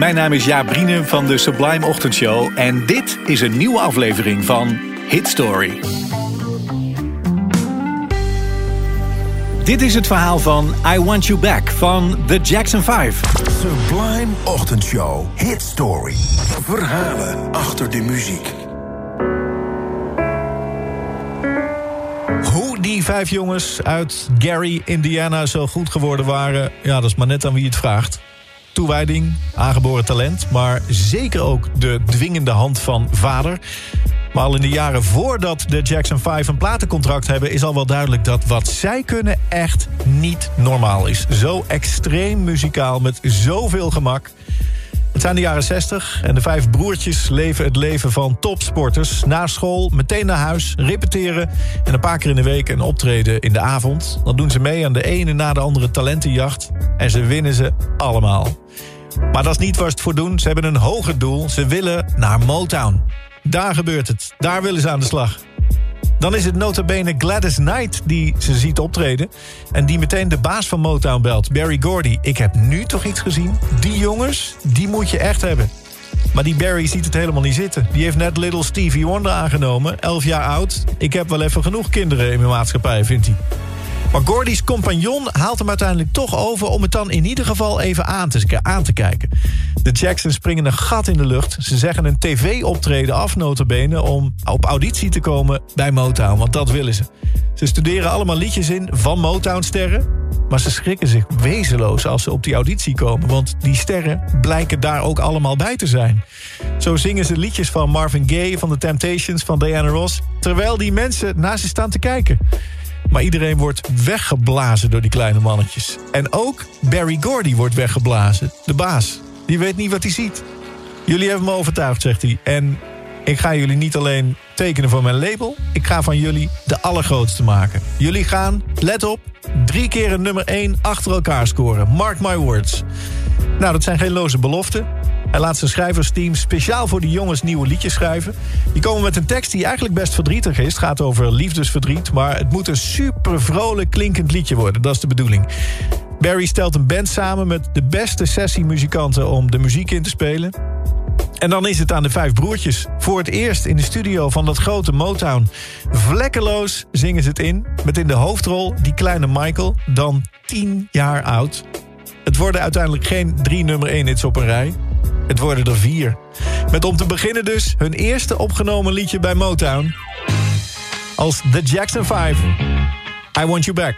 Mijn naam is Jaap Brienen van de Sublime Ochtendshow en dit is een nieuwe aflevering van Hit Story. Dit is het verhaal van I Want You Back van The Jackson 5. Sublime Ochtendshow. Hit Story. Verhalen achter de muziek. Hoe die vijf jongens uit Gary, Indiana zo goed geworden waren... ja, dat is maar net aan wie het vraagt. Toewijding, aangeboren talent, maar zeker ook de dwingende hand van vader... Maar al in de jaren voordat de Jackson 5 een platencontract hebben... is al wel duidelijk dat wat zij kunnen echt niet normaal is. Zo extreem muzikaal, met zoveel gemak. Het zijn de jaren 60 en de vijf broertjes leven het leven van topsporters. Na school, meteen naar huis, repeteren... en een paar keer in de week een optreden in de avond. Dan doen ze mee aan de ene na de andere talentenjacht... en ze winnen ze allemaal. Maar dat is niet waar ze het voor doen. Ze hebben een hoger doel. Ze willen naar Motown. Daar gebeurt het. Daar willen ze aan de slag. Dan is het notabene Gladys Knight die ze ziet optreden... en die meteen de baas van Motown belt, Barry Gordy. Ik heb nu toch iets gezien? Die jongens, die moet je echt hebben. Maar die Barry ziet het helemaal niet zitten. Die heeft net Little Stevie Wonder aangenomen, 11 jaar oud. Ik heb wel even genoeg kinderen in mijn maatschappij, vindt hij. Maar Gordy's compagnon haalt hem uiteindelijk toch over... om het dan in ieder geval even aan te, aan te kijken. De Jacksons springen een gat in de lucht. Ze zeggen een tv-optreden af, notabene... om op auditie te komen bij Motown, want dat willen ze. Ze studeren allemaal liedjes in van Motown-sterren... maar ze schrikken zich wezenloos als ze op die auditie komen... want die sterren blijken daar ook allemaal bij te zijn. Zo zingen ze liedjes van Marvin Gaye, van The Temptations, van Diana Ross... terwijl die mensen naast ze staan te kijken... Maar iedereen wordt weggeblazen door die kleine mannetjes. En ook Barry Gordy wordt weggeblazen, de baas. Die weet niet wat hij ziet. Jullie hebben me overtuigd, zegt hij. En ik ga jullie niet alleen tekenen voor mijn label... ik ga van jullie de allergrootste maken. Jullie gaan, let op, drie keer een nummer één achter elkaar scoren. Mark my words. Nou, dat zijn geen loze beloften. Hij laat zijn schrijversteam speciaal voor die jongens nieuwe liedjes schrijven. Die komen met een tekst die eigenlijk best verdrietig is. Het gaat over liefdesverdriet, maar het moet een super vrolijk klinkend liedje worden. Dat is de bedoeling. Barry stelt een band samen met de beste sessiemuzikanten om de muziek in te spelen. En dan is het aan de vijf broertjes. Voor het eerst in de studio van dat grote Motown. Vlekkeloos zingen ze het in. Met in de hoofdrol die kleine Michael, dan tien jaar oud. Het worden uiteindelijk geen drie nummer 1 hits op een rij. Het worden er vier. Met om te beginnen dus hun eerste opgenomen liedje bij Motown. Als The Jackson 5. I Want You Back.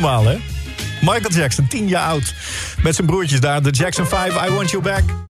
Normaal, hè? Michael Jackson, 10 jaar oud. Met zijn broertjes daar, de Jackson 5, I Want You Back.